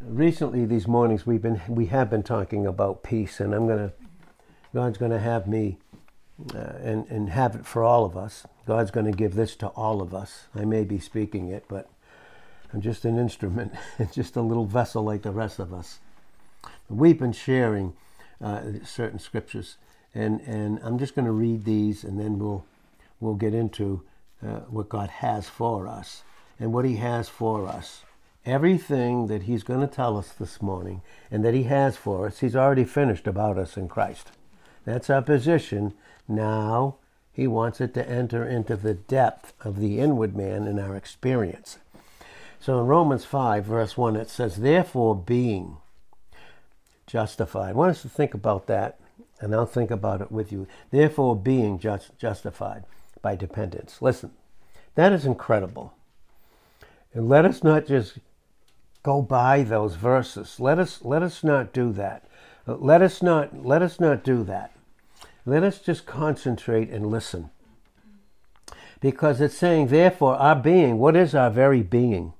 recently these mornings we've been we have been talking about peace, and I'm gonna God's gonna have me uh, and and have it for all of us. God's gonna give this to all of us. I may be speaking it, but I'm just an instrument, just a little vessel like the rest of us. We've been sharing uh, certain scriptures, and and I'm just going to read these, and then we'll we'll get into uh, what God has for us and what He has for us everything that he's going to tell us this morning and that he has for us, he's already finished about us in Christ. That's our position. Now he wants it to enter into the depth of the inward man in our experience. So in Romans 5, verse 1, it says, Therefore, being justified. I want us to think about that, and I'll think about it with you. Therefore, being just, justified by dependence. Listen, that is incredible. And let us not just go by those verses. Let us let us not do that. Let us not let us not do that. Let us just concentrate and listen. Because it's saying, therefore, our being, what is our very being?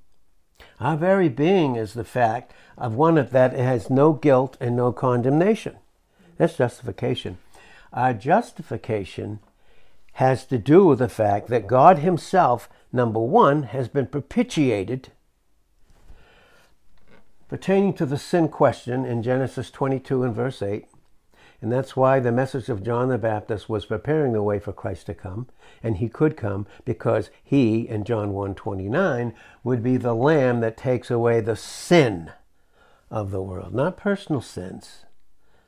Our very being is the fact of one of that has no guilt and no condemnation. That's justification. Our justification has to do with the fact that God Himself, number one, has been propitiated pertaining to the sin question in Genesis 22 and verse 8. And that's why the message of John the Baptist was preparing the way for Christ to come, and he could come because he, in John 1:29, would be the lamb that takes away the sin of the world, not personal sins,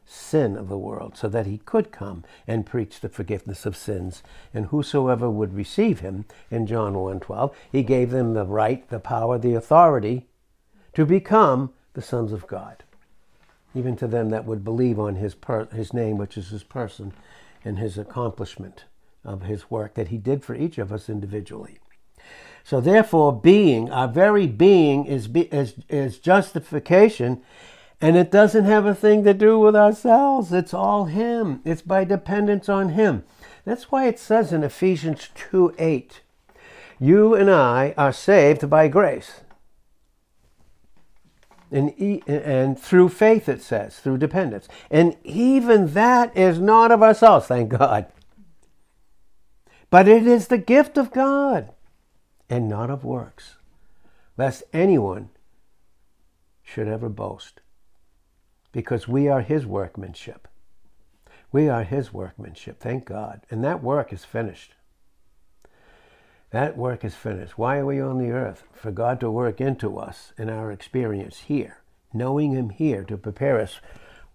sin of the world, so that he could come and preach the forgiveness of sins. And whosoever would receive him, in John 1:12, he gave them the right, the power, the authority to become the sons of God, even to them that would believe on his, per- his name, which is his person, and his accomplishment of his work that he did for each of us individually. So, therefore, being, our very being, is, be, is, is justification, and it doesn't have a thing to do with ourselves. It's all Him, it's by dependence on Him. That's why it says in Ephesians 2 8, you and I are saved by grace and, and through faith, it says, through dependence. And even that is not of ourselves, thank God. But it is the gift of God and not of works, lest anyone should ever boast. Because we are his workmanship. We are his workmanship, thank God. And that work is finished. That work is finished. Why are we on the earth? For God to work into us in our experience here, knowing Him here to prepare us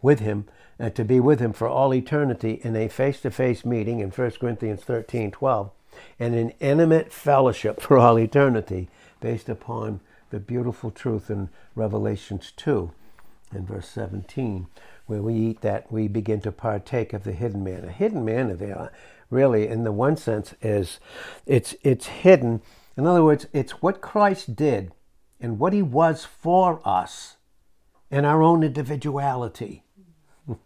with Him and uh, to be with Him for all eternity in a face to face meeting in 1 Corinthians 13 12, and an intimate fellowship for all eternity based upon the beautiful truth in Revelations 2 and verse 17, where we eat that, we begin to partake of the hidden manna. Hidden manna there really, in the one sense, is it's it's hidden. In other words, it's what Christ did and what he was for us in our own individuality.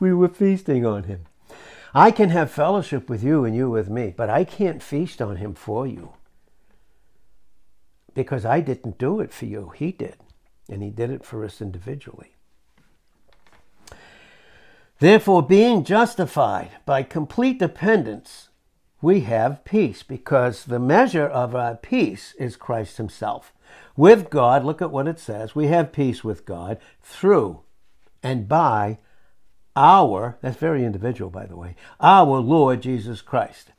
we were feasting on him. I can have fellowship with you and you with me, but I can't feast on him for you. Because I didn't do it for you, he did. And he did it for us individually. Therefore, being justified by complete dependence, we have peace because the measure of our peace is Christ Himself. With God, look at what it says we have peace with God through and by our, that's very individual, by the way, our Lord Jesus Christ,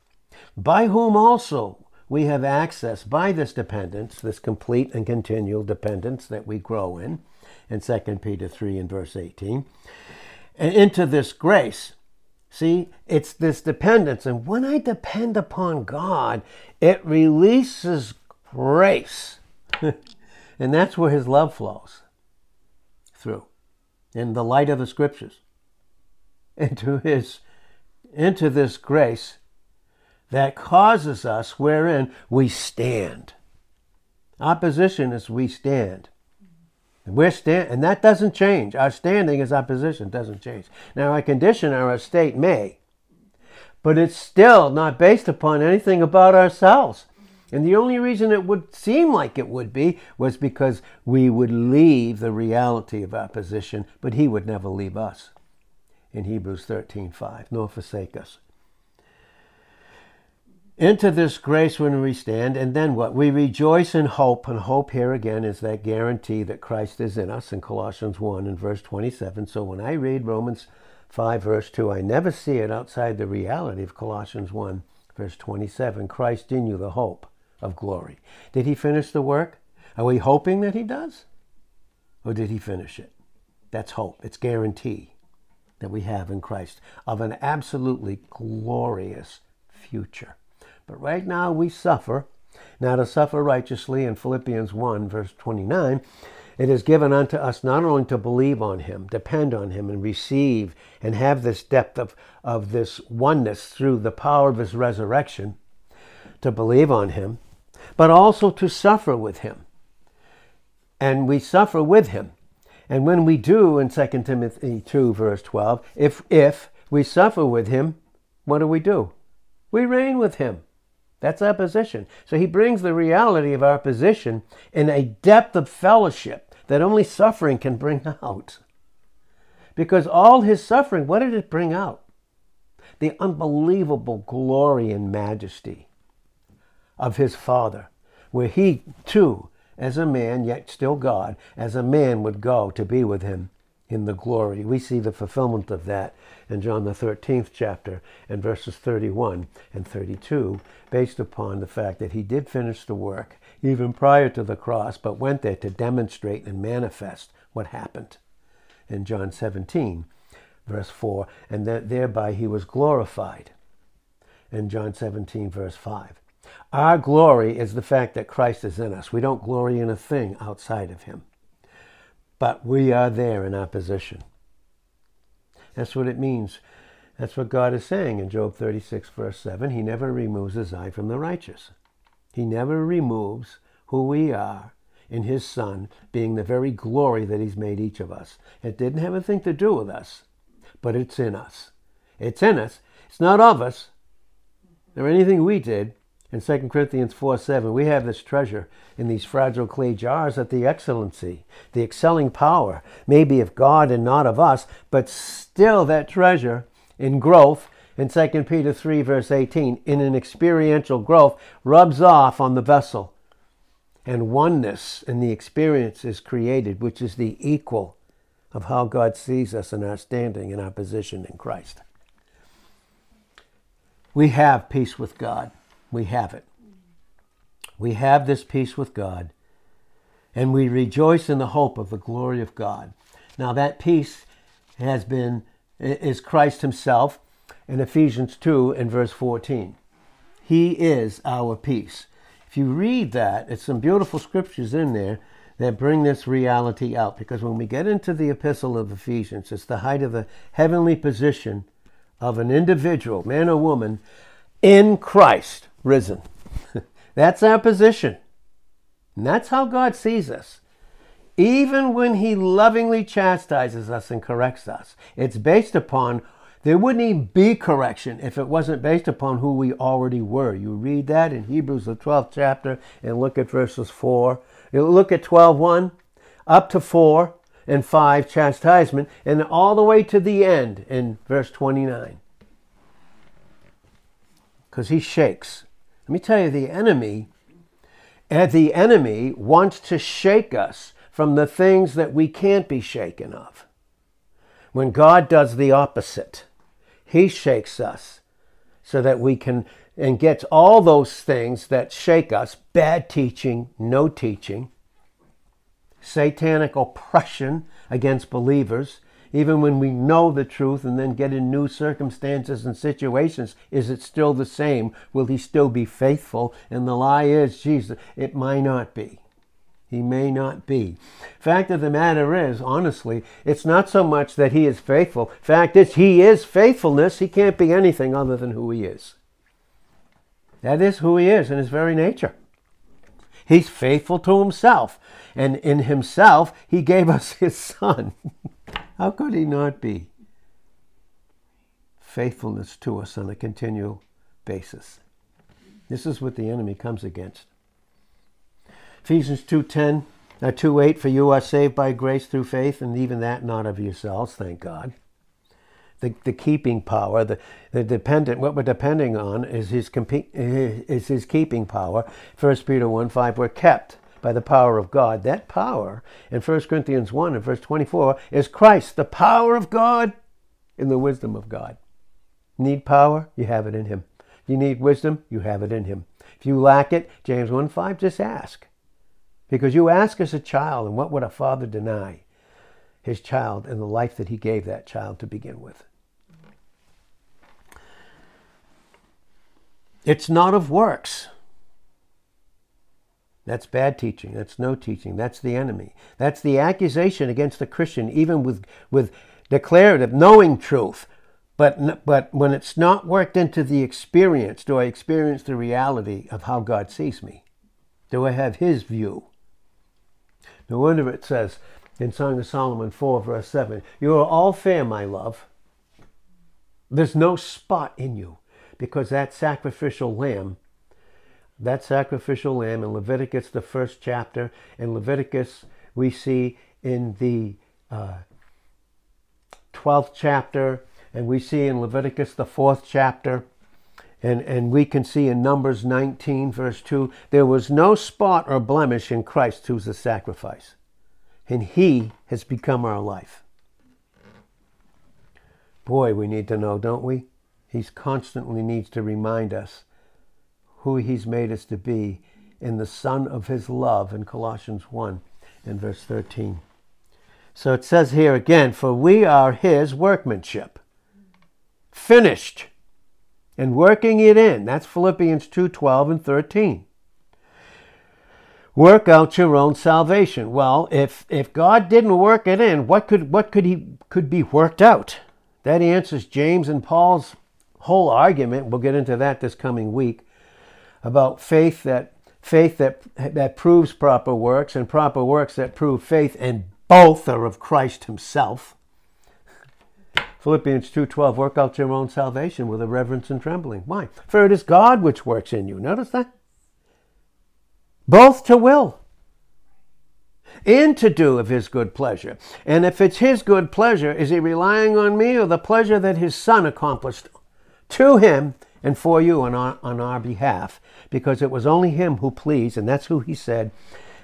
by whom also we have access by this dependence, this complete and continual dependence that we grow in, in 2 Peter 3 and verse 18 and into this grace. See, it's this dependence. And when I depend upon God, it releases grace. and that's where his love flows through in the light of the scriptures into his into this grace that causes us wherein we stand opposition is we stand we're stand, and that doesn't change. Our standing as our position, doesn't change. Now, our condition or our state may, but it's still not based upon anything about ourselves. And the only reason it would seem like it would be was because we would leave the reality of our position, but he would never leave us. In Hebrews 13:5, nor forsake us. Into this grace when we stand, and then what? We rejoice in hope, and hope here again is that guarantee that Christ is in us in Colossians 1 and verse 27. So when I read Romans 5, verse 2, I never see it outside the reality of Colossians 1, verse 27. Christ in you, the hope of glory. Did he finish the work? Are we hoping that he does? Or did he finish it? That's hope. It's guarantee that we have in Christ of an absolutely glorious future. But right now we suffer. Now to suffer righteously in Philippians 1, verse 29, it is given unto us not only to believe on him, depend on him, and receive and have this depth of, of this oneness through the power of his resurrection, to believe on him, but also to suffer with him. And we suffer with him. And when we do in 2 Timothy 2, verse 12, if, if we suffer with him, what do we do? We reign with him. That's our position. So he brings the reality of our position in a depth of fellowship that only suffering can bring out. Because all his suffering, what did it bring out? The unbelievable glory and majesty of his Father, where he too, as a man, yet still God, as a man would go to be with him in the glory. We see the fulfillment of that in John the 13th chapter and verses 31 and 32, based upon the fact that he did finish the work even prior to the cross, but went there to demonstrate and manifest what happened in John 17, verse 4, and that thereby he was glorified in John 17, verse 5. Our glory is the fact that Christ is in us. We don't glory in a thing outside of him. But we are there in our position. That's what it means. That's what God is saying in Job 36, verse 7. He never removes his eye from the righteous. He never removes who we are in his Son being the very glory that he's made each of us. It didn't have anything to do with us, but it's in us. It's in us. It's not of us or anything we did in 2 Corinthians 4 7, we have this treasure in these fragile clay jars that the excellency, the excelling power, may be of God and not of us, but still that treasure in growth in 2 Peter 3, verse 18, in an experiential growth, rubs off on the vessel. And oneness in the experience is created, which is the equal of how God sees us in our standing and our position in Christ. We have peace with God we have it. We have this peace with God, and we rejoice in the hope of the glory of God. Now, that peace has been, is Christ Himself in Ephesians 2 and verse 14. He is our peace. If you read that, it's some beautiful scriptures in there that bring this reality out because when we get into the epistle of Ephesians, it's the height of the heavenly position of an individual, man or woman, in Christ risen. that's our position. And that's how God sees us. Even when He lovingly chastises us and corrects us, it's based upon, there wouldn't even be correction if it wasn't based upon who we already were. You read that in Hebrews, the 12th chapter, and look at verses 4. You look at 12 1, up to 4 and 5, chastisement, and all the way to the end in verse 29. Because He shakes let me tell you, the enemy, and the enemy wants to shake us from the things that we can't be shaken of. When God does the opposite, He shakes us so that we can and gets all those things that shake us bad teaching, no teaching, satanic oppression against believers, even when we know the truth and then get in new circumstances and situations, is it still the same? Will he still be faithful? And the lie is, Jesus, it might not be. He may not be. Fact of the matter is, honestly, it's not so much that he is faithful. Fact is, he is faithfulness. He can't be anything other than who he is. That is who he is in his very nature. He's faithful to himself. And in himself, he gave us his son. How could he not be? Faithfulness to us on a continual basis. This is what the enemy comes against. Ephesians 2.10, uh, 2.8, For you are saved by grace through faith, and even that not of yourselves, thank God. The, the keeping power, the, the dependent, what we're depending on is his, is his keeping power. 1 Peter 1 5, we're kept by the power of God. That power in 1 Corinthians 1 and verse 24 is Christ, the power of God in the wisdom of God. Need power? You have it in him. You need wisdom? You have it in him. If you lack it, James 1 5, just ask. Because you ask as a child, and what would a father deny? His child and the life that he gave that child to begin with. It's not of works. That's bad teaching. That's no teaching. That's the enemy. That's the accusation against the Christian, even with, with declarative, knowing truth. But, but when it's not worked into the experience, do I experience the reality of how God sees me? Do I have His view? No wonder it says in Song of Solomon 4, verse 7 You are all fair, my love. There's no spot in you because that sacrificial lamb, that sacrificial lamb in Leviticus, the first chapter, in Leviticus, we see in the uh, 12th chapter, and we see in Leviticus, the fourth chapter, and, and we can see in Numbers 19, verse 2, there was no spot or blemish in Christ who's the sacrifice. And he has become our life. Boy, we need to know, don't we? He constantly needs to remind us who he's made us to be in the Son of his love in Colossians 1 and verse 13. So it says here again, for we are his workmanship, finished and working it in. That's Philippians 2 12 and 13. Work out your own salvation. Well, if, if God didn't work it in, what could, what could, he, could be worked out? That answers James and Paul's whole argument. We'll get into that this coming week about faith that faith that that proves proper works and proper works that prove faith and both are of Christ himself. Philippians 2:12 work out your own salvation with a reverence and trembling. Why? For it is God which works in you. Notice that? Both to will and to do of his good pleasure. And if it's his good pleasure, is he relying on me or the pleasure that his son accomplished to him and for you on our, on our behalf? Because it was only him who pleased, and that's who he said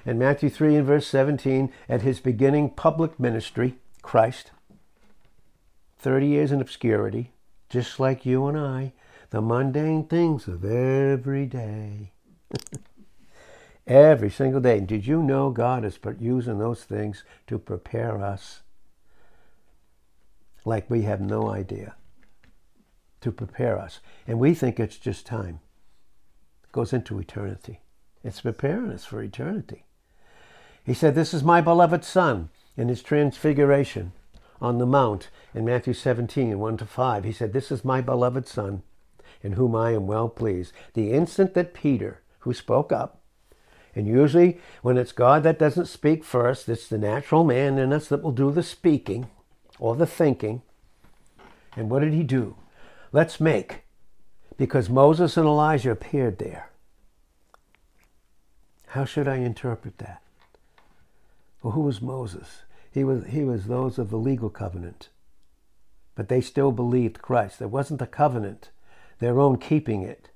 in Matthew 3 and verse 17 at his beginning public ministry, Christ 30 years in obscurity, just like you and I, the mundane things of every day. every single day. Did you know God is using those things to prepare us? Like we have no idea. To prepare us. And we think it's just time. It goes into eternity. It's preparing us for eternity. He said, This is my beloved Son in his transfiguration on the mount in Matthew 17, 1 to 5. He said, This is my beloved Son, in whom I am well pleased. The instant that Peter, who spoke up, and usually when it's God that doesn't speak first, it's the natural man in us that will do the speaking or the thinking. And what did he do? Let's make, because Moses and Elijah appeared there. How should I interpret that? Well, who was Moses? He was, he was those of the legal covenant. But they still believed Christ. There wasn't a covenant, their own keeping it,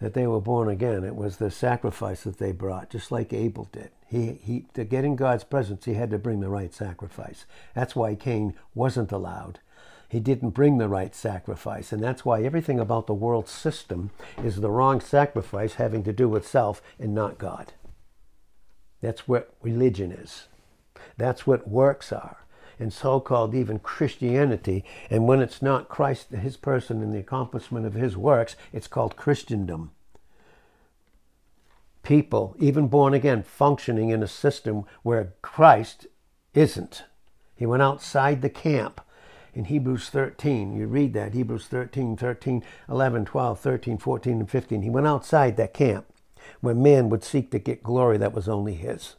that they were born again. It was the sacrifice that they brought, just like Abel did. He, he, to get in God's presence, he had to bring the right sacrifice. That's why Cain wasn't allowed. He didn't bring the right sacrifice. And that's why everything about the world system is the wrong sacrifice having to do with self and not God. That's what religion is. That's what works are. And so called even Christianity. And when it's not Christ, his person, and the accomplishment of his works, it's called Christendom. People, even born again, functioning in a system where Christ isn't. He went outside the camp in Hebrews 13. You read that, Hebrews 13, 13, 11, 12, 13, 14, and 15. He went outside that camp where man would seek to get glory that was only his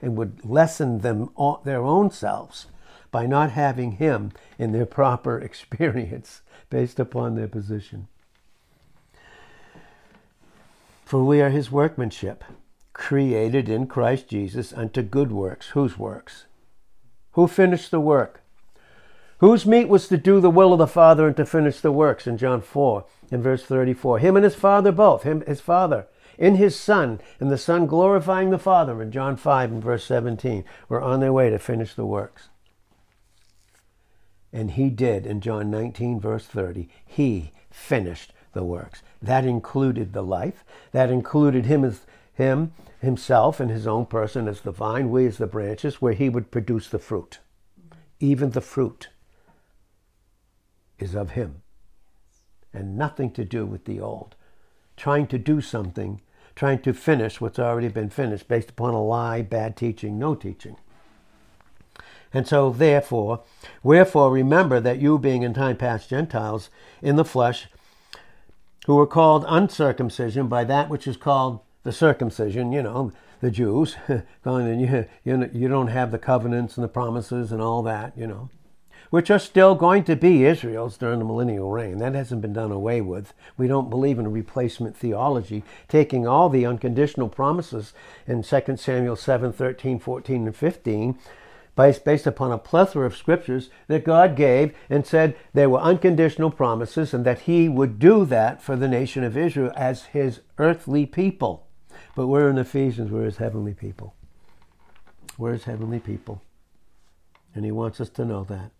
and would lessen them their own selves by not having him in their proper experience based upon their position. For we are his workmanship, created in Christ Jesus unto good works. Whose works? Who finished the work? Whose meat was to do the will of the Father and to finish the works in John 4 in verse 34. Him and his Father both, him his Father in his Son, and the Son glorifying the Father in John 5 and verse 17 were on their way to finish the works. And he did in John 19 verse 30. He finished the works. That included the life. That included him as him himself in his own person as the vine, we as the branches, where he would produce the fruit. Even the fruit is of him and nothing to do with the old. Trying to do something, trying to finish what's already been finished based upon a lie, bad teaching, no teaching. And so, therefore, wherefore remember that you, being in time past Gentiles in the flesh, who were called uncircumcision by that which is called the circumcision, you know, the Jews, going, you, you, you don't have the covenants and the promises and all that, you know which are still going to be Israel's during the millennial reign. That hasn't been done away with. We don't believe in a replacement theology, taking all the unconditional promises in 2 Samuel 7 13, 14, and 15 based upon a plethora of scriptures that God gave and said they were unconditional promises and that He would do that for the nation of Israel as His earthly people. But we're in Ephesians, we're His heavenly people. We're His heavenly people. And He wants us to know that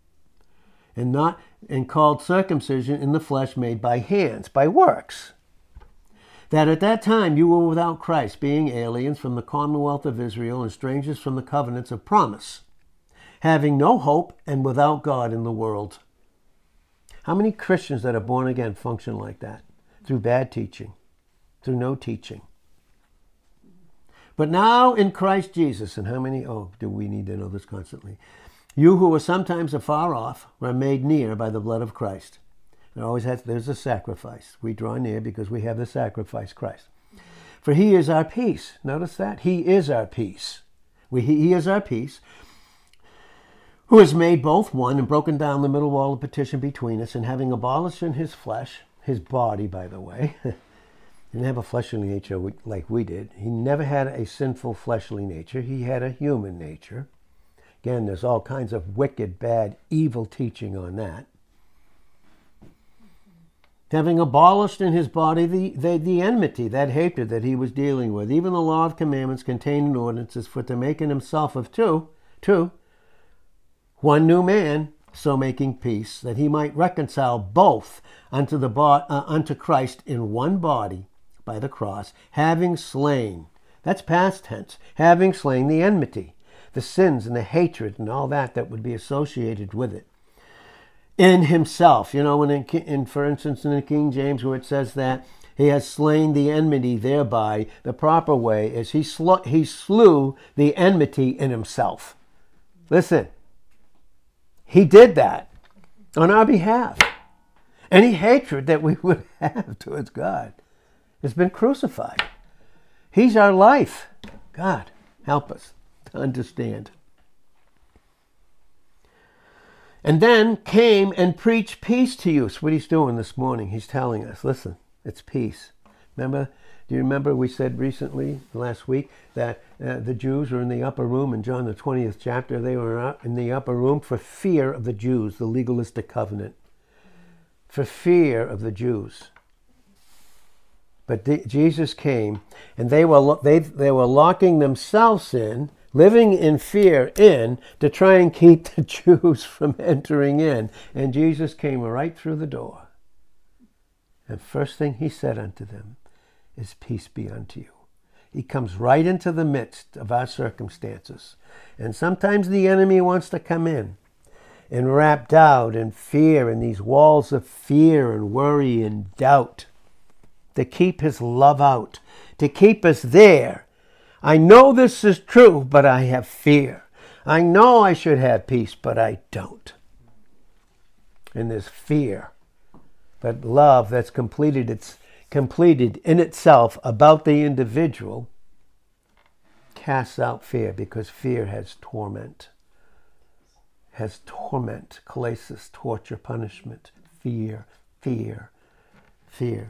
and not and called circumcision in the flesh made by hands, by works. That at that time you were without Christ, being aliens from the commonwealth of Israel and strangers from the covenants of promise, having no hope and without God in the world. How many Christians that are born again function like that? Through bad teaching, through no teaching. But now in Christ Jesus, and how many, oh, do we need to know this constantly? You who were sometimes afar off were made near by the blood of Christ. There always has, there's a sacrifice. We draw near because we have the sacrifice, Christ. For he is our peace. Notice that? He is our peace. We, he is our peace, who has made both one and broken down the middle wall of petition between us, and having abolished in his flesh, his body, by the way, didn't have a fleshly nature like we did. He never had a sinful fleshly nature. He had a human nature. Again, there's all kinds of wicked, bad, evil teaching on that. Having abolished in his body the, the, the, enmity, that hatred that he was dealing with, even the law of commandments contained in ordinances, for to make in himself of two, two, one new man, so making peace, that he might reconcile both unto the uh, unto Christ in one body by the cross, having slain. That's past tense. Having slain the enmity the sins and the hatred and all that that would be associated with it in himself. You know, when in, in, for instance, in the King James, where it says that he has slain the enmity thereby, the proper way is he, sl- he slew the enmity in himself. Listen, he did that on our behalf. Any hatred that we would have towards God has been crucified. He's our life. God, help us to understand. And then came and preached peace to you. What he's doing this morning. He's telling us, listen, it's peace. Remember, do you remember we said recently, last week, that uh, the Jews were in the upper room in John the 20th chapter? They were in the upper room for fear of the Jews, the legalistic covenant. For fear of the Jews. But Jesus came, and they were, they, they were locking themselves in living in fear in to try and keep the Jews from entering in. And Jesus came right through the door. And first thing he said unto them is, Peace be unto you. He comes right into the midst of our circumstances. And sometimes the enemy wants to come in and wrapped out in fear and these walls of fear and worry and doubt to keep his love out, to keep us there I know this is true, but I have fear. I know I should have peace, but I don't. And there's fear. But love that's completed it's completed in itself about the individual casts out fear because fear has torment. Has torment, kolasis, torture, punishment, fear, fear, fear.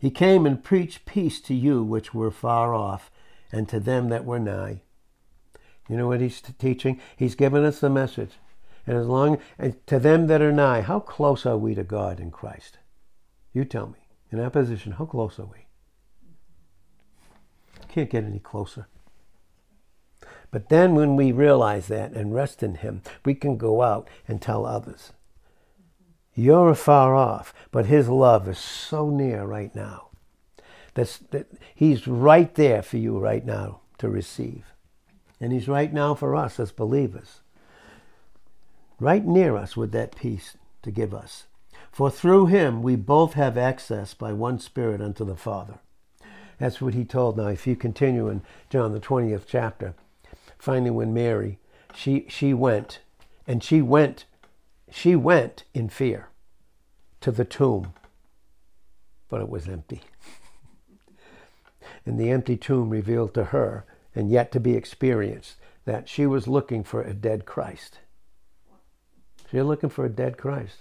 He came and preached peace to you which were far off, and to them that were nigh. You know what he's teaching? He's given us the message. And as long and to them that are nigh, how close are we to God in Christ? You tell me. In that position, how close are we? Can't get any closer. But then when we realize that and rest in Him, we can go out and tell others. You're far off, but His love is so near right now. That's, that He's right there for you right now to receive. And He's right now for us as believers. Right near us with that peace to give us. For through Him we both have access by one Spirit unto the Father. That's what He told. Now, if you continue in John the 20th chapter, finally when Mary, she, she went, and she went, she went in fear to the tomb, but it was empty. and the empty tomb revealed to her, and yet to be experienced, that she was looking for a dead Christ. You're looking for a dead Christ.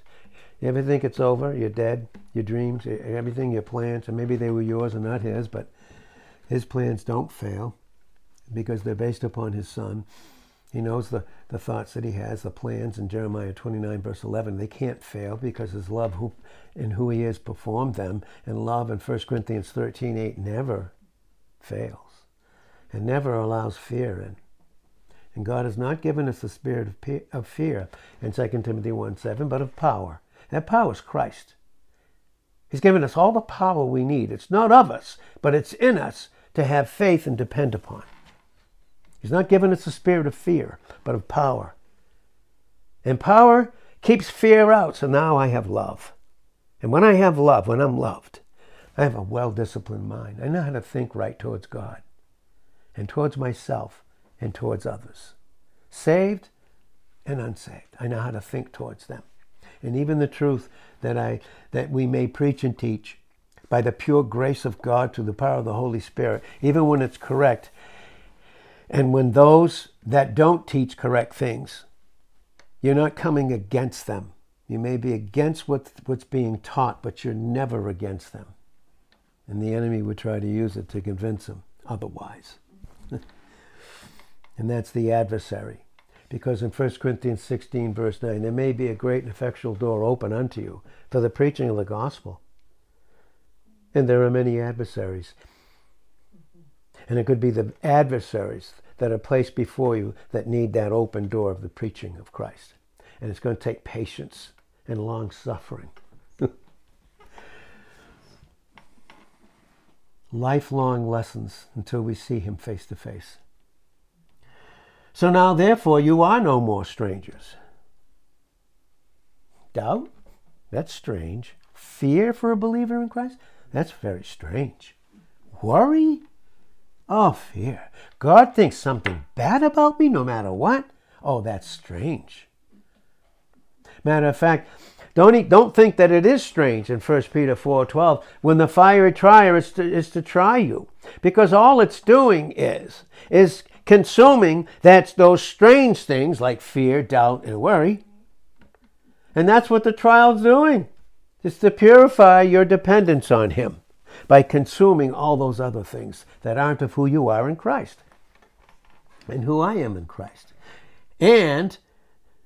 You ever think it's over? You're dead. Your dreams, everything, your plans, and maybe they were yours and not his, but his plans don't fail because they're based upon his son. He knows the, the thoughts that he has, the plans in Jeremiah 29, verse 11. They can't fail because his love who, in who he is performed them. And love in 1 Corinthians 13, 8 never fails and never allows fear in. And God has not given us the spirit of, of fear in 2 Timothy 1, 7, but of power. That power is Christ. He's given us all the power we need. It's not of us, but it's in us to have faith and depend upon. He's not given us a spirit of fear, but of power. And power keeps fear out, so now I have love. And when I have love, when I'm loved, I have a well disciplined mind. I know how to think right towards God and towards myself and towards others. Saved and unsaved. I know how to think towards them. And even the truth that I that we may preach and teach by the pure grace of God through the power of the Holy Spirit, even when it's correct, and when those that don't teach correct things, you're not coming against them. You may be against what, what's being taught, but you're never against them. And the enemy would try to use it to convince them otherwise. and that's the adversary. Because in 1 Corinthians 16, verse 9, there may be a great and effectual door open unto you for the preaching of the gospel. And there are many adversaries. And it could be the adversaries that are placed before you that need that open door of the preaching of Christ. And it's going to take patience and long suffering. Lifelong lessons until we see him face to face. So now, therefore, you are no more strangers. Doubt? That's strange. Fear for a believer in Christ? That's very strange. Worry? Oh, fear. God thinks something bad about me no matter what? Oh, that's strange. Matter of fact, don't, don't think that it is strange in 1 Peter 4.12 when the fiery trier is to, is to try you. Because all it's doing is, is consuming that's those strange things like fear, doubt, and worry. And that's what the trial's doing. It's to purify your dependence on Him by consuming all those other things that aren't of who you are in Christ and who I am in Christ. And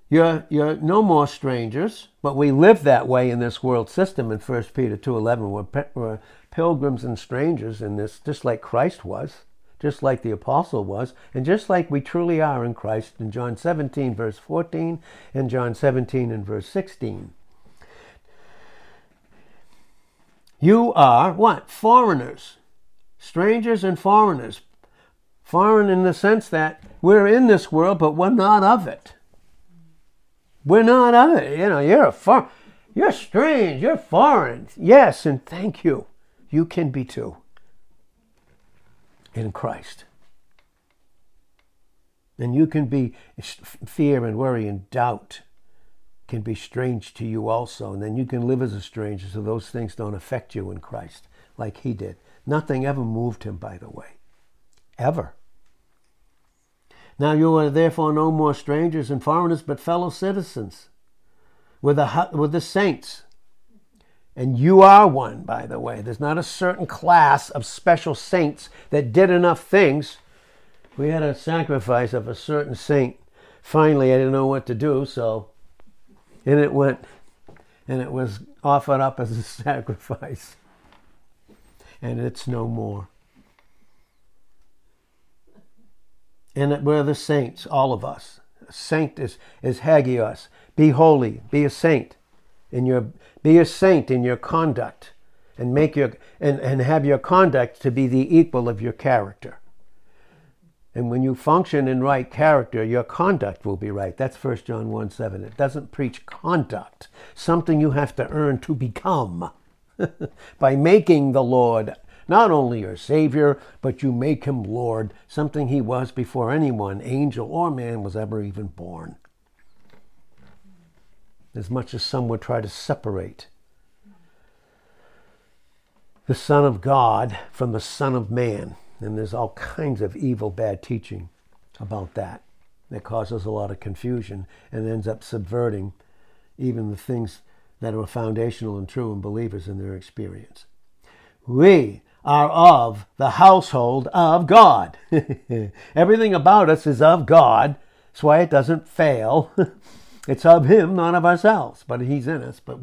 you're, you're no more strangers, but we live that way in this world system in 1 Peter 2.11. We're, we're pilgrims and strangers in this, just like Christ was, just like the apostle was, and just like we truly are in Christ in John 17, verse 14, and John 17 and verse 16. You are what? Foreigners. Strangers and foreigners. Foreign in the sense that we're in this world, but we're not of it. We're not of it. You know, you're a foreign. You're strange. You're foreign. Yes, and thank you. You can be too. In Christ. And you can be fear and worry and doubt can be strange to you also. And then you can live as a stranger so those things don't affect you in Christ like he did. Nothing ever moved him, by the way. Ever. Now you are therefore no more strangers and foreigners, but fellow citizens with the, with the saints And you are one, by the way. There's not a certain class of special saints that did enough things. We had a sacrifice of a certain saint. Finally, I didn't know what to do, so and it went and it was offered up as a sacrifice. And it's no more. And we're the saints, all of us. A saint is, is hagios. Be holy, be a saint your be a saint in your conduct and make your and, and have your conduct to be the equal of your character. And when you function in right character, your conduct will be right. That's 1 John 1 7. It doesn't preach conduct, something you have to earn to become by making the Lord not only your Savior, but you make him Lord, something he was before anyone, angel or man, was ever even born as much as some would try to separate the Son of God from the Son of Man. And there's all kinds of evil, bad teaching about that that causes a lot of confusion and ends up subverting even the things that are foundational and true in believers in their experience. We are of the household of God. Everything about us is of God. That's why it doesn't fail. It's of Him, not of ourselves, but He's in us. But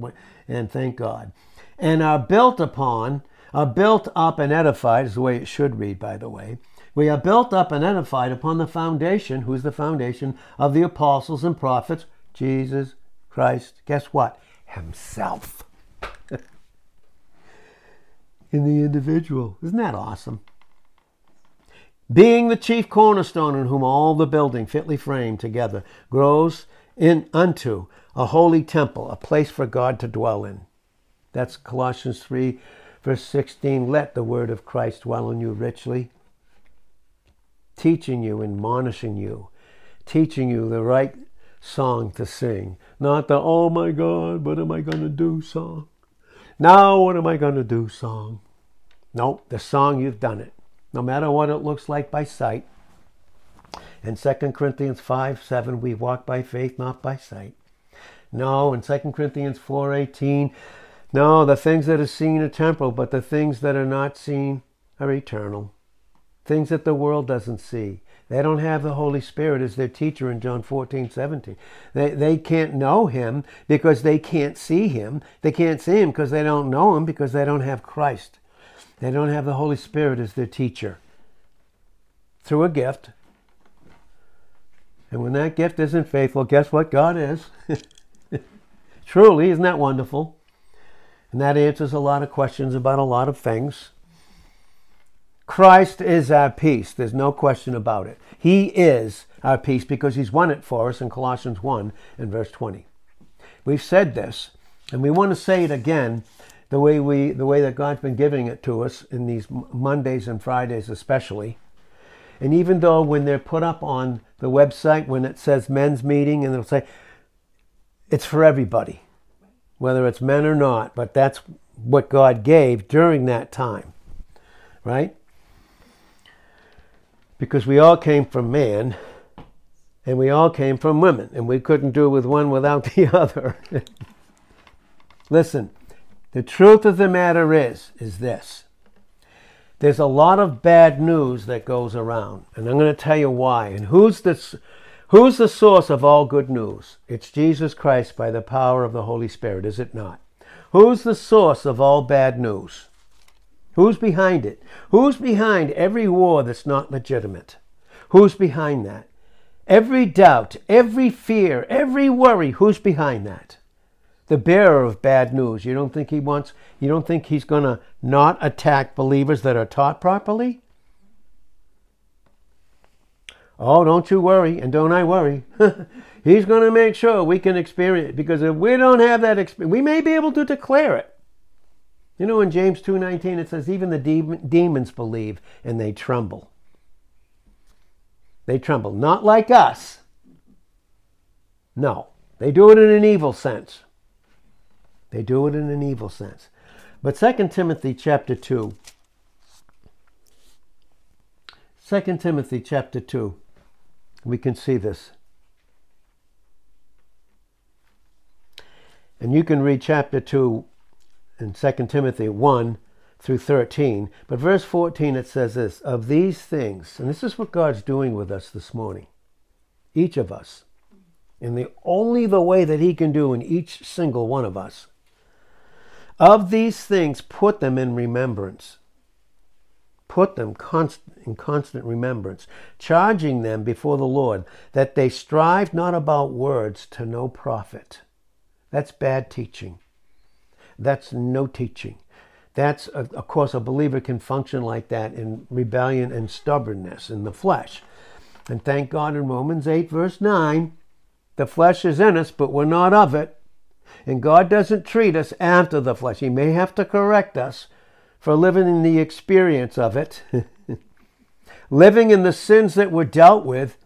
and thank God, and are built upon, are built up and edified is the way it should read, by the way. We are built up and edified upon the foundation. Who's the foundation of the apostles and prophets? Jesus Christ. Guess what? Himself. in the individual. Isn't that awesome? Being the chief cornerstone in whom all the building fitly framed together grows in unto a holy temple, a place for God to dwell in. That's Colossians 3, verse 16. Let the word of Christ dwell in you richly, teaching you, admonishing you, teaching you the right song to sing, not the oh my God, what am I going to do song. Now, what am I going to do song? No, the song, you've done it. No matter what it looks like by sight, in 2 Corinthians 5 7, we walk by faith, not by sight. No, in 2 Corinthians 4 18, no, the things that are seen are temporal, but the things that are not seen are eternal. Things that the world doesn't see. They don't have the Holy Spirit as their teacher in John 14, 17. They, they can't know Him because they can't see Him. They can't see Him because they don't know Him because they don't have Christ. They don't have the Holy Spirit as their teacher. Through a gift, and when that gift isn't faithful, guess what God is? Truly, isn't that wonderful? And that answers a lot of questions about a lot of things. Christ is our peace. There's no question about it. He is our peace because he's won it for us in Colossians 1 and verse 20. We've said this, and we want to say it again the way we the way that God's been giving it to us in these Mondays and Fridays especially. And even though when they're put up on the website, when it says men's meeting, and they'll say it's for everybody, whether it's men or not, but that's what God gave during that time, right? Because we all came from man and we all came from women, and we couldn't do with one without the other. Listen, the truth of the matter is, is this there's a lot of bad news that goes around, and I'm going to tell you why. And who's the, who's the source of all good news? It's Jesus Christ by the power of the Holy Spirit, is it not? Who's the source of all bad news? Who's behind it? Who's behind every war that's not legitimate? Who's behind that? Every doubt, every fear, every worry, who's behind that? The bearer of bad news. You don't think he wants, you don't think he's going to not attack believers that are taught properly? Oh, don't you worry, and don't I worry. he's going to make sure we can experience it because if we don't have that experience, we may be able to declare it. You know, in James 2:19 it says even the de- demons believe and they tremble. They tremble, not like us. No, they do it in an evil sense. They do it in an evil sense. But 2 Timothy chapter 2. 2 Timothy chapter 2. We can see this. And you can read chapter 2 in 2 Timothy 1 through 13. But verse 14 it says this Of these things, and this is what God's doing with us this morning, each of us, in the only the way that He can do in each single one of us. Of these things, put them in remembrance. Put them const- in constant remembrance, charging them before the Lord that they strive not about words to no profit. That's bad teaching. That's no teaching. That's, of course, a believer can function like that in rebellion and stubbornness in the flesh. And thank God in Romans 8, verse 9, the flesh is in us, but we're not of it. And God doesn't treat us after the flesh. He may have to correct us for living in the experience of it, living in the sins that were dealt with.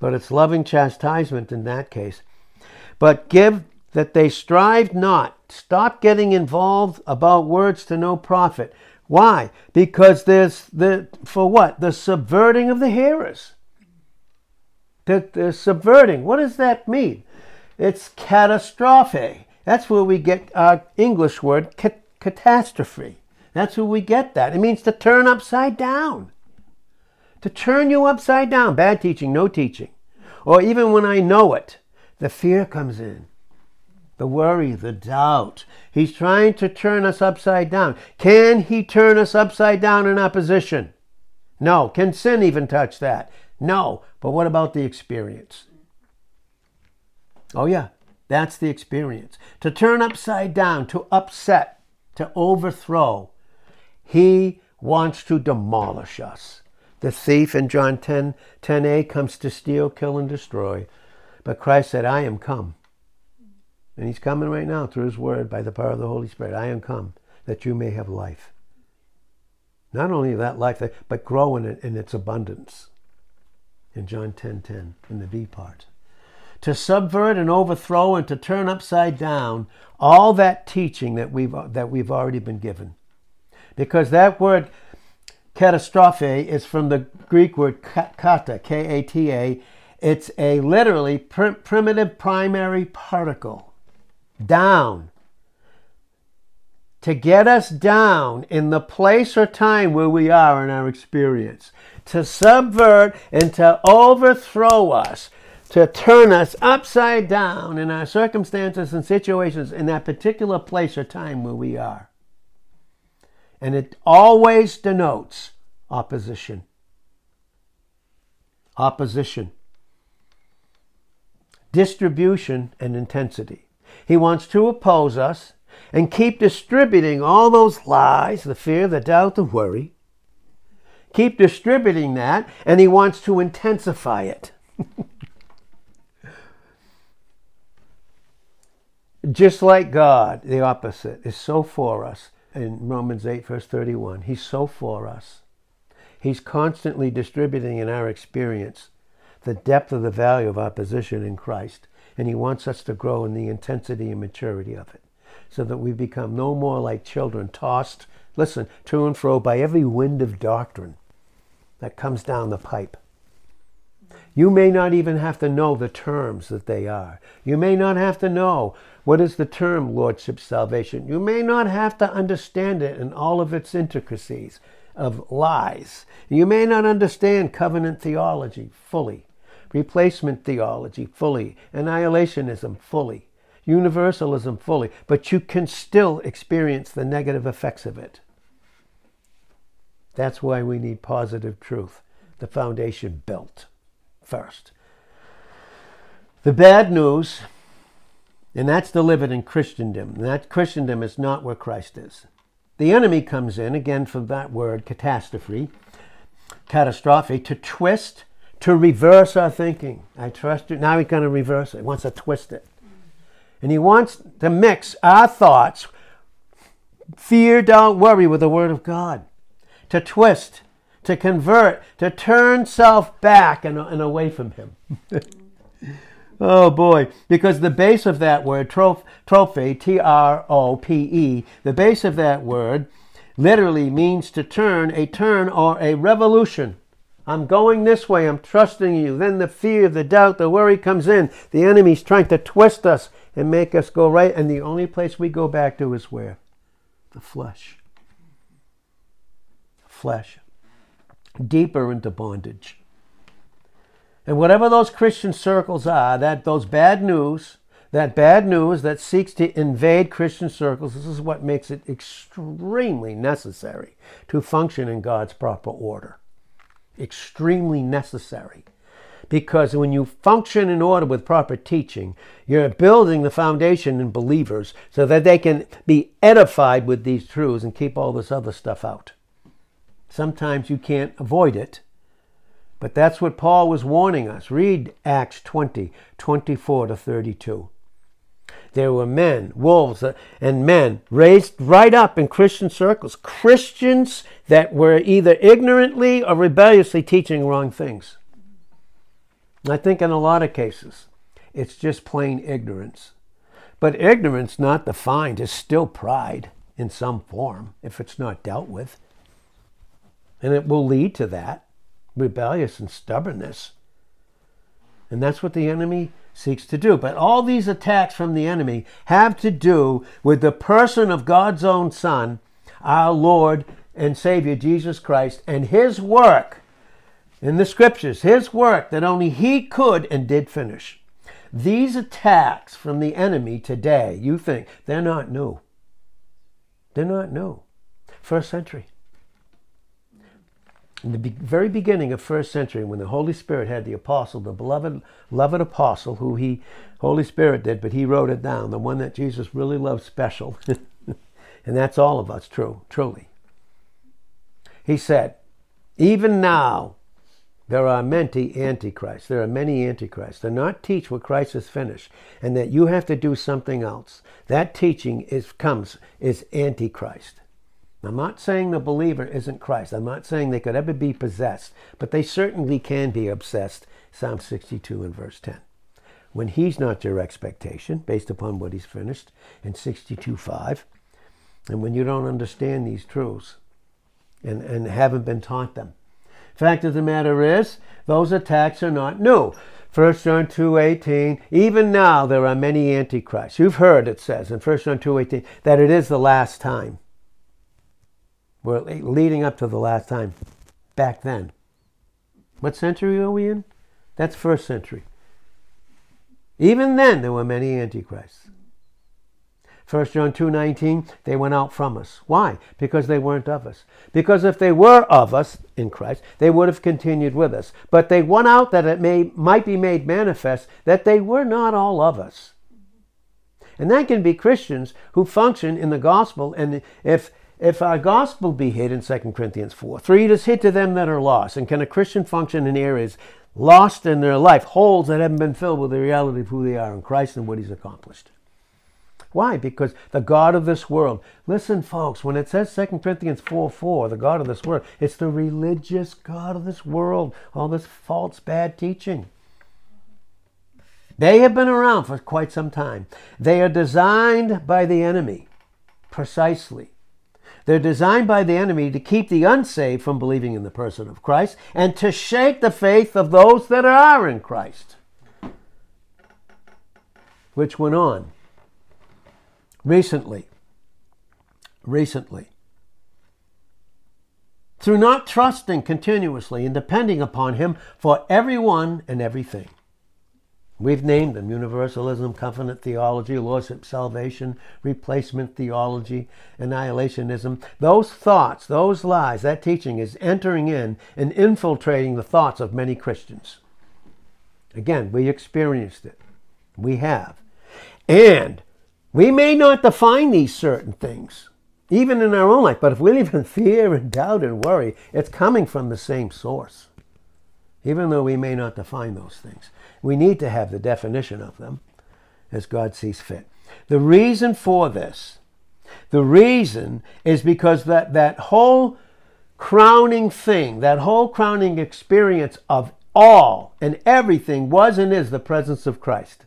But it's loving chastisement in that case. But give that they strive not. Stop getting involved about words to no profit. Why? Because there's the for what? The subverting of the hearers. The, the subverting. What does that mean? It's catastrophe. That's where we get our English word catastrophe. That's where we get that. It means to turn upside down. To turn you upside down. Bad teaching, no teaching. Or even when I know it, the fear comes in the worry, the doubt. He's trying to turn us upside down. Can he turn us upside down in opposition? No. Can sin even touch that? No. But what about the experience? Oh, yeah, that's the experience. To turn upside down, to upset, to overthrow. He wants to demolish us. The thief in John 10 10a comes to steal, kill, and destroy. But Christ said, I am come and he's coming right now through his word by the power of the Holy Spirit. I am come that you may have life. Not only that life, but grow in it in its abundance. In John 10 10, in the B part. To subvert and overthrow and to turn upside down all that teaching that we've, that we've already been given. Because that word catastrophe is from the Greek word kata, K A T A. It's a literally primitive primary particle down. To get us down in the place or time where we are in our experience. To subvert and to overthrow us. To turn us upside down in our circumstances and situations in that particular place or time where we are. And it always denotes opposition. Opposition. Distribution and intensity. He wants to oppose us and keep distributing all those lies, the fear, the doubt, the worry. Keep distributing that, and he wants to intensify it. Just like God, the opposite, is so for us in Romans 8, verse 31. He's so for us. He's constantly distributing in our experience the depth of the value of our position in Christ and He wants us to grow in the intensity and maturity of it so that we become no more like children tossed, listen, to and fro by every wind of doctrine that comes down the pipe. You may not even have to know the terms that they are. You may not have to know what is the term Lordship Salvation. You may not have to understand it in all of its intricacies of lies. You may not understand covenant theology fully replacement theology fully, annihilationism fully, universalism fully, but you can still experience the negative effects of it. That's why we need positive truth, the foundation built first. The bad news, and that's delivered in Christendom, and that Christendom is not where Christ is. The enemy comes in, again from that word, catastrophe, catastrophe, to twist to reverse our thinking. I trust you. Now he's going to reverse it. He wants to twist it. And he wants to mix our thoughts, fear, doubt, worry, with the Word of God. To twist, to convert, to turn self back and, and away from Him. oh boy. Because the base of that word, trophe, T R O P E, the base of that word literally means to turn, a turn or a revolution I'm going this way. I'm trusting you. Then the fear, the doubt, the worry comes in. The enemy's trying to twist us and make us go right. And the only place we go back to is where? The flesh. Flesh. Deeper into bondage. And whatever those Christian circles are, that those bad news, that bad news that seeks to invade Christian circles, this is what makes it extremely necessary to function in God's proper order extremely necessary. Because when you function in order with proper teaching, you're building the foundation in believers so that they can be edified with these truths and keep all this other stuff out. Sometimes you can't avoid it, but that's what Paul was warning us. Read Acts 20, 24 to 32. There were men, wolves, uh, and men raised right up in Christian circles, Christians that were either ignorantly or rebelliously teaching wrong things. I think in a lot of cases, it's just plain ignorance. But ignorance not defined is still pride in some form if it's not dealt with. And it will lead to that rebellious and stubbornness. And that's what the enemy seeks to do. But all these attacks from the enemy have to do with the person of God's own Son, our Lord and Savior Jesus Christ, and his work in the scriptures, his work that only he could and did finish. These attacks from the enemy today, you think, they're not new. They're not new. First century in the be- very beginning of first century when the holy spirit had the apostle the beloved beloved apostle who he holy spirit did but he wrote it down the one that jesus really loved special. And that's all of us true truly. He said even now there are many antichrists. There are many antichrists. They're not teach what christ has finished and that you have to do something else. That teaching is comes is antichrist I'm not saying the believer isn't Christ. I'm not saying they could ever be possessed, but they certainly can be obsessed. Psalm 62 and verse 10. When he's not your expectation, based upon what he's finished in 62 5, and when you don't understand these truths and, and haven't been taught them. Fact of the matter is, those attacks are not new. 1 John 2.18, even now there are many antichrists. You've heard it says in 1 John 2.18 that it is the last time. We're eh, leading up to the last time back then. What century are we in? That's first century. Even then, there were many antichrists. 1 John 2:19 they went out from us. Why? Because they weren't of us. Because if they were of us in Christ, they would have continued with us. But they went out that it may might be made manifest that they were not all of us. And that can be Christians who function in the gospel and if if our gospel be hid in 2 Corinthians 4, 3 it is hid to them that are lost. And can a Christian function in areas lost in their life, holes that haven't been filled with the reality of who they are in Christ and what He's accomplished? Why? Because the God of this world. Listen, folks, when it says 2 Corinthians 4 4, the God of this world, it's the religious God of this world, all this false, bad teaching. They have been around for quite some time. They are designed by the enemy precisely they're designed by the enemy to keep the unsaved from believing in the person of Christ and to shake the faith of those that are in Christ. Which went on recently. Recently. Through not trusting continuously and depending upon Him for everyone and everything. We've named them universalism, covenant theology, lordship, salvation, replacement theology, annihilationism. Those thoughts, those lies, that teaching is entering in and infiltrating the thoughts of many Christians. Again, we experienced it. We have. And we may not define these certain things, even in our own life, but if we live in fear and doubt and worry, it's coming from the same source, even though we may not define those things. We need to have the definition of them as God sees fit. The reason for this, the reason is because that, that whole crowning thing, that whole crowning experience of all and everything was and is the presence of Christ.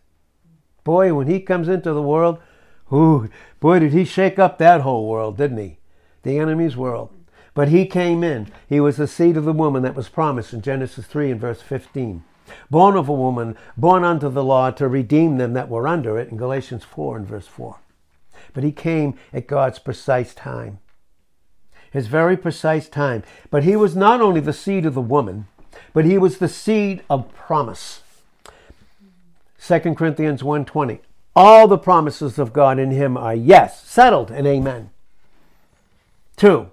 Boy, when he comes into the world, ooh, boy, did he shake up that whole world, didn't he? The enemy's world. But he came in. He was the seed of the woman that was promised in Genesis 3 and verse 15. Born of a woman, born unto the law to redeem them that were under it in Galatians 4 and verse 4. But he came at God's precise time. His very precise time. But he was not only the seed of the woman, but he was the seed of promise. 2 Corinthians 1:20 All the promises of God in him are yes, settled and amen. 2.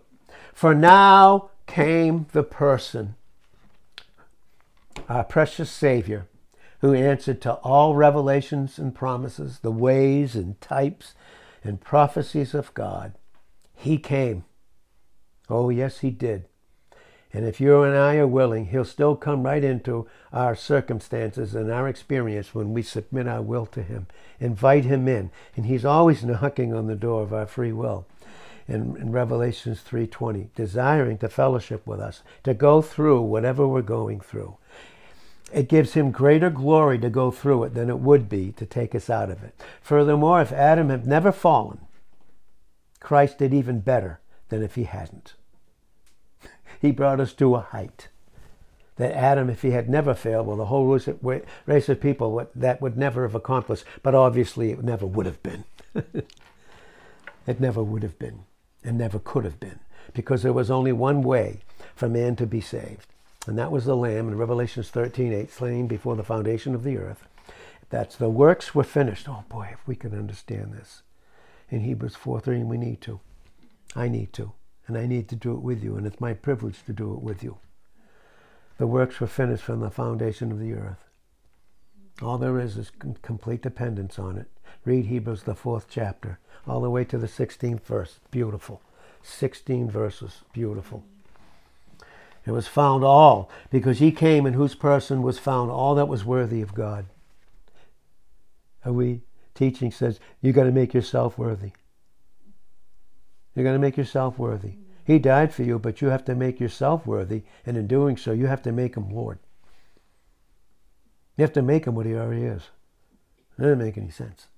For now came the person, our precious Savior, who answered to all revelations and promises, the ways and types and prophecies of God. He came. Oh, yes, He did. And if you and I are willing, He'll still come right into our circumstances and our experience when we submit our will to Him. Invite Him in. And He's always knocking on the door of our free will. In, in Revelations 3:20, desiring to fellowship with us, to go through whatever we're going through. It gives him greater glory to go through it than it would be to take us out of it. Furthermore, if Adam had never fallen, Christ did even better than if he hadn't. He brought us to a height that Adam, if he had never failed, well, the whole race of people that would never have accomplished, but obviously it never would have been. it never would have been and never could have been because there was only one way for man to be saved. And that was the Lamb in Revelations 13 8, slain before the foundation of the earth. That's the works were finished. Oh boy, if we could understand this. In Hebrews 4 3, we need to. I need to and I need to do it with you, and it's my privilege to do it with you. The works were finished from the foundation of the earth. All there is is complete dependence on it. Read Hebrews, the fourth chapter, all the way to the 16th verse. Beautiful. 16 verses. Beautiful. It was found all, because he came in whose person was found all that was worthy of God. Are we teaching says you got to make yourself worthy. You're going to make yourself worthy. He died for you, but you have to make yourself worthy, and in doing so, you have to make him Lord. You have to make him what he already is. It doesn't make any sense.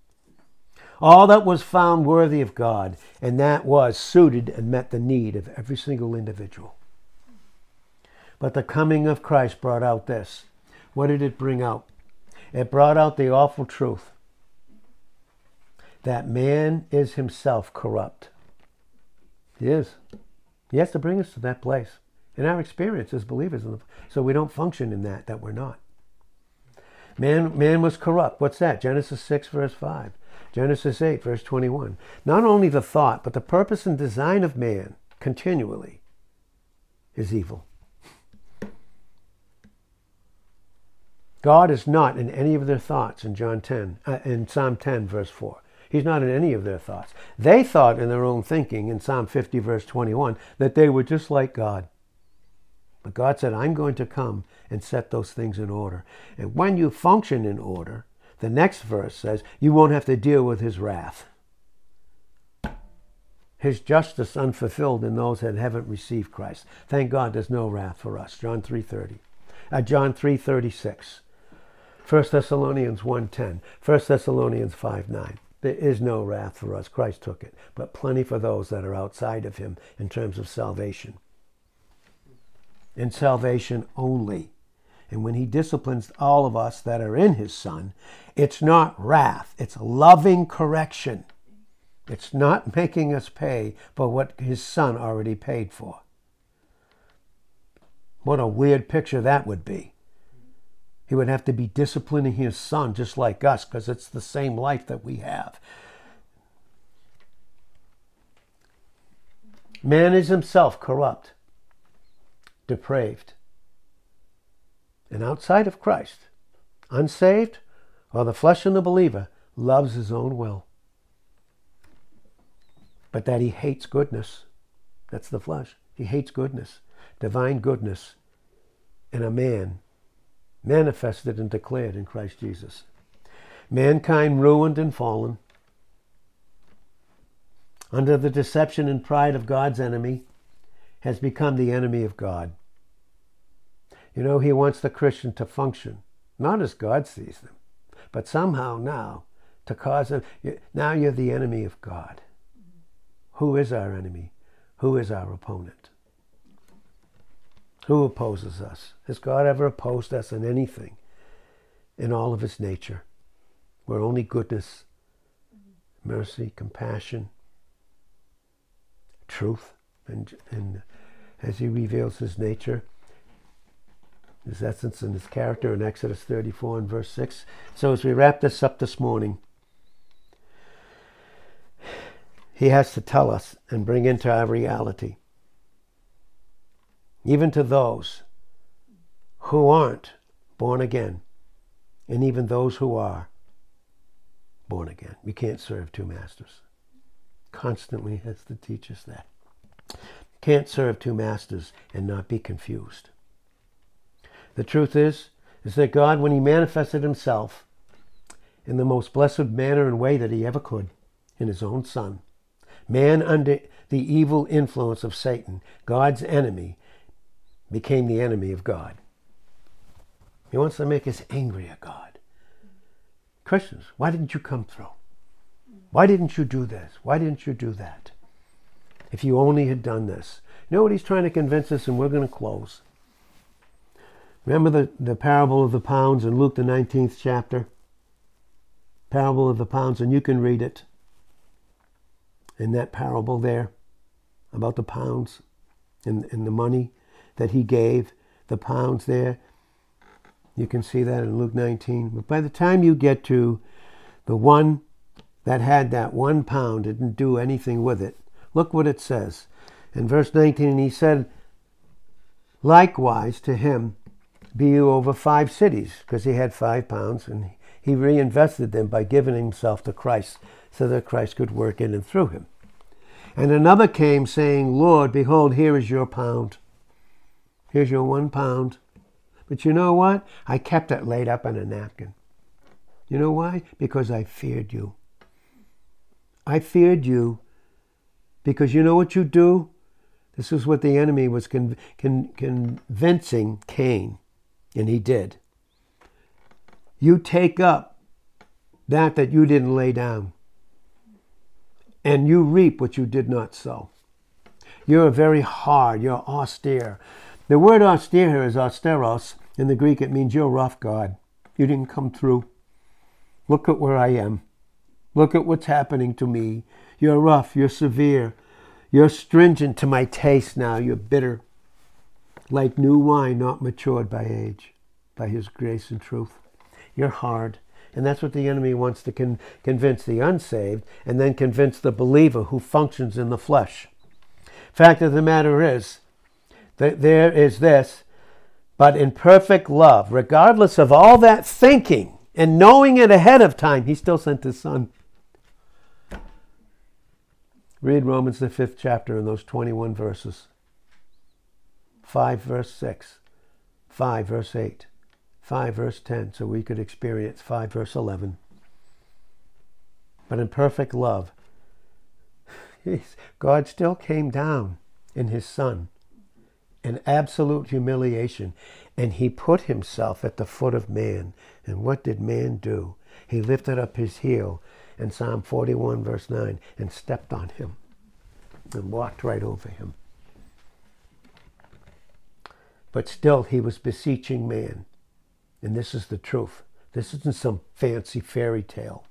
All that was found worthy of God, and that was suited and met the need of every single individual. But the coming of Christ brought out this. What did it bring out? It brought out the awful truth that man is himself corrupt. He is. He has to bring us to that place in our experience as believers. So we don't function in that, that we're not. Man, man was corrupt. What's that? Genesis 6, verse 5. Genesis 8, verse 21. Not only the thought, but the purpose and design of man continually is evil. God is not in any of their thoughts in John 10, uh, in Psalm 10, verse 4. He's not in any of their thoughts. They thought in their own thinking in Psalm 50, verse 21, that they were just like God. But God said, I'm going to come and set those things in order. And when you function in order, the next verse says, you won't have to deal with his wrath. His justice unfulfilled in those that haven't received Christ. Thank God there's no wrath for us. John 3.30. Uh, John 3.36. 1 Thessalonians 1.10. 1 Thessalonians 5.9. There is no wrath for us. Christ took it, but plenty for those that are outside of him in terms of salvation. In salvation only. And when he disciplines all of us that are in his son, it's not wrath, it's loving correction. It's not making us pay for what his son already paid for. What a weird picture that would be. He would have to be disciplining his son just like us because it's the same life that we have. Man is himself corrupt, depraved, and outside of Christ, unsaved, or the flesh in the believer loves his own will. But that he hates goodness, that's the flesh. He hates goodness, divine goodness in a man manifested and declared in Christ Jesus. Mankind ruined and fallen, under the deception and pride of God's enemy, has become the enemy of God. You know, he wants the Christian to function, not as God sees them, but somehow now to cause them. Now you're the enemy of God. Who is our enemy? Who is our opponent? Who opposes us? Has God ever opposed us in anything in all of his nature? Where only goodness, mercy, compassion, truth, and, and as he reveals his nature, his essence and his character in Exodus 34 and verse 6. So as we wrap this up this morning, he has to tell us and bring into our reality, even to those who aren't born again, and even those who are born again. We can't serve two masters. Constantly has to teach us that. Can't serve two masters and not be confused. The truth is, is that God, when He manifested Himself in the most blessed manner and way that He ever could, in His own Son, man under the evil influence of Satan, God's enemy, became the enemy of God. He wants to make us angry at God. Christians, why didn't you come through? Why didn't you do this? Why didn't you do that? If you only had done this. You know what he's trying to convince us, and we're going to close. Remember the, the parable of the pounds in Luke, the 19th chapter? Parable of the pounds, and you can read it in that parable there about the pounds and, and the money that he gave, the pounds there. You can see that in Luke 19. But by the time you get to the one that had that one pound, didn't do anything with it, look what it says. In verse 19, and he said, Likewise to him be you over five cities, because he had five pounds, and he reinvested them by giving himself to Christ so that Christ could work in and through him. And another came saying, Lord, behold, here is your pound. Here's your one pound. But you know what? I kept it laid up on a napkin. You know why? Because I feared you. I feared you because you know what you do? This is what the enemy was con- convincing Cain. And he did. You take up that that you didn't lay down, and you reap what you did not sow. You're very hard, you're austere. The word austere here is austeros. In the Greek, it means you're rough, God. You didn't come through. Look at where I am. Look at what's happening to me. You're rough, you're severe. You're stringent to my taste now. You're bitter like new wine not matured by age, by his grace and truth. You're hard. And that's what the enemy wants to con- convince the unsaved and then convince the believer who functions in the flesh. Fact of the matter is there is this, but in perfect love, regardless of all that thinking and knowing it ahead of time, he still sent his son. Read Romans, the fifth chapter, in those 21 verses. 5 verse 6, 5 verse 8, 5 verse 10, so we could experience 5 verse 11. But in perfect love, God still came down in his Son in absolute humiliation, and he put himself at the foot of man. And what did man do? He lifted up his heel in Psalm 41, verse 9, and stepped on him and walked right over him. But still, he was beseeching man. And this is the truth. This isn't some fancy fairy tale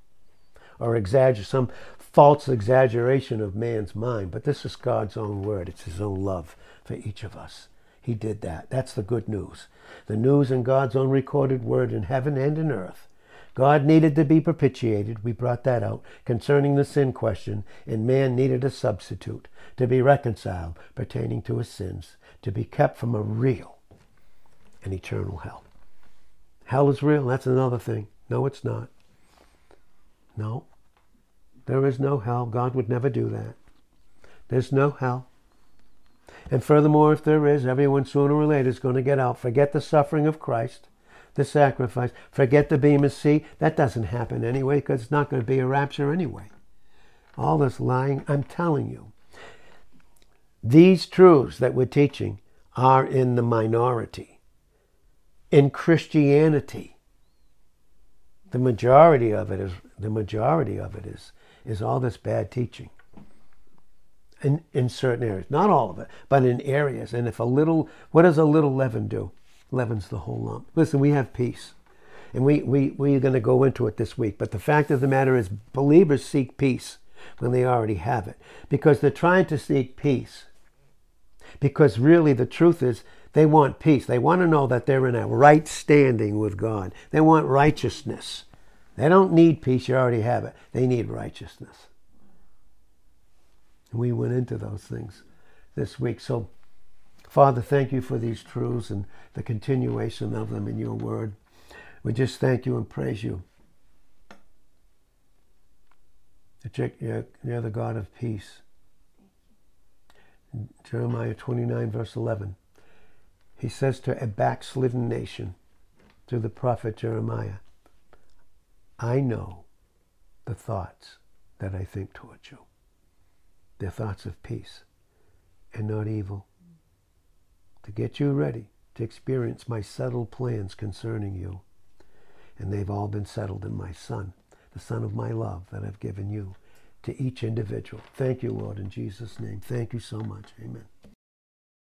or exagger- some false exaggeration of man's mind, but this is God's own word. It's his own love for each of us. He did that. That's the good news. The news in God's own recorded word in heaven and in earth. God needed to be propitiated. We brought that out concerning the sin question, and man needed a substitute to be reconciled pertaining to his sins, to be kept from a real and eternal hell. Hell is real. That's another thing. No, it's not. No. There is no hell. God would never do that. There's no hell. And furthermore, if there is, everyone sooner or later is going to get out. Forget the suffering of Christ, the sacrifice. Forget the Bema Seat. That doesn't happen anyway because it's not going to be a rapture anyway. All this lying, I'm telling you. These truths that we're teaching are in the minority in Christianity. The majority of it is the majority of it is is all this bad teaching. In, in certain areas. Not all of it, but in areas. And if a little, what does a little leaven do? Leavens the whole lump. Listen, we have peace. And we, we, we're going to go into it this week. But the fact of the matter is, believers seek peace when they already have it because they're trying to seek peace. Because really, the truth is, they want peace. They want to know that they're in a right standing with God. They want righteousness. They don't need peace, you already have it. They need righteousness. And we went into those things this week. So, Father, thank you for these truths and the continuation of them in your word. We just thank you and praise you. You're, you're the God of peace. Jeremiah 29, verse 11. He says to a backslidden nation, through the prophet Jeremiah, I know the thoughts that I think towards you. They're thoughts of peace and not evil. To get you ready to experience my settled plans concerning you. And they've all been settled in my Son, the Son of my love that I've given you to each individual. Thank you, Lord, in Jesus' name. Thank you so much. Amen.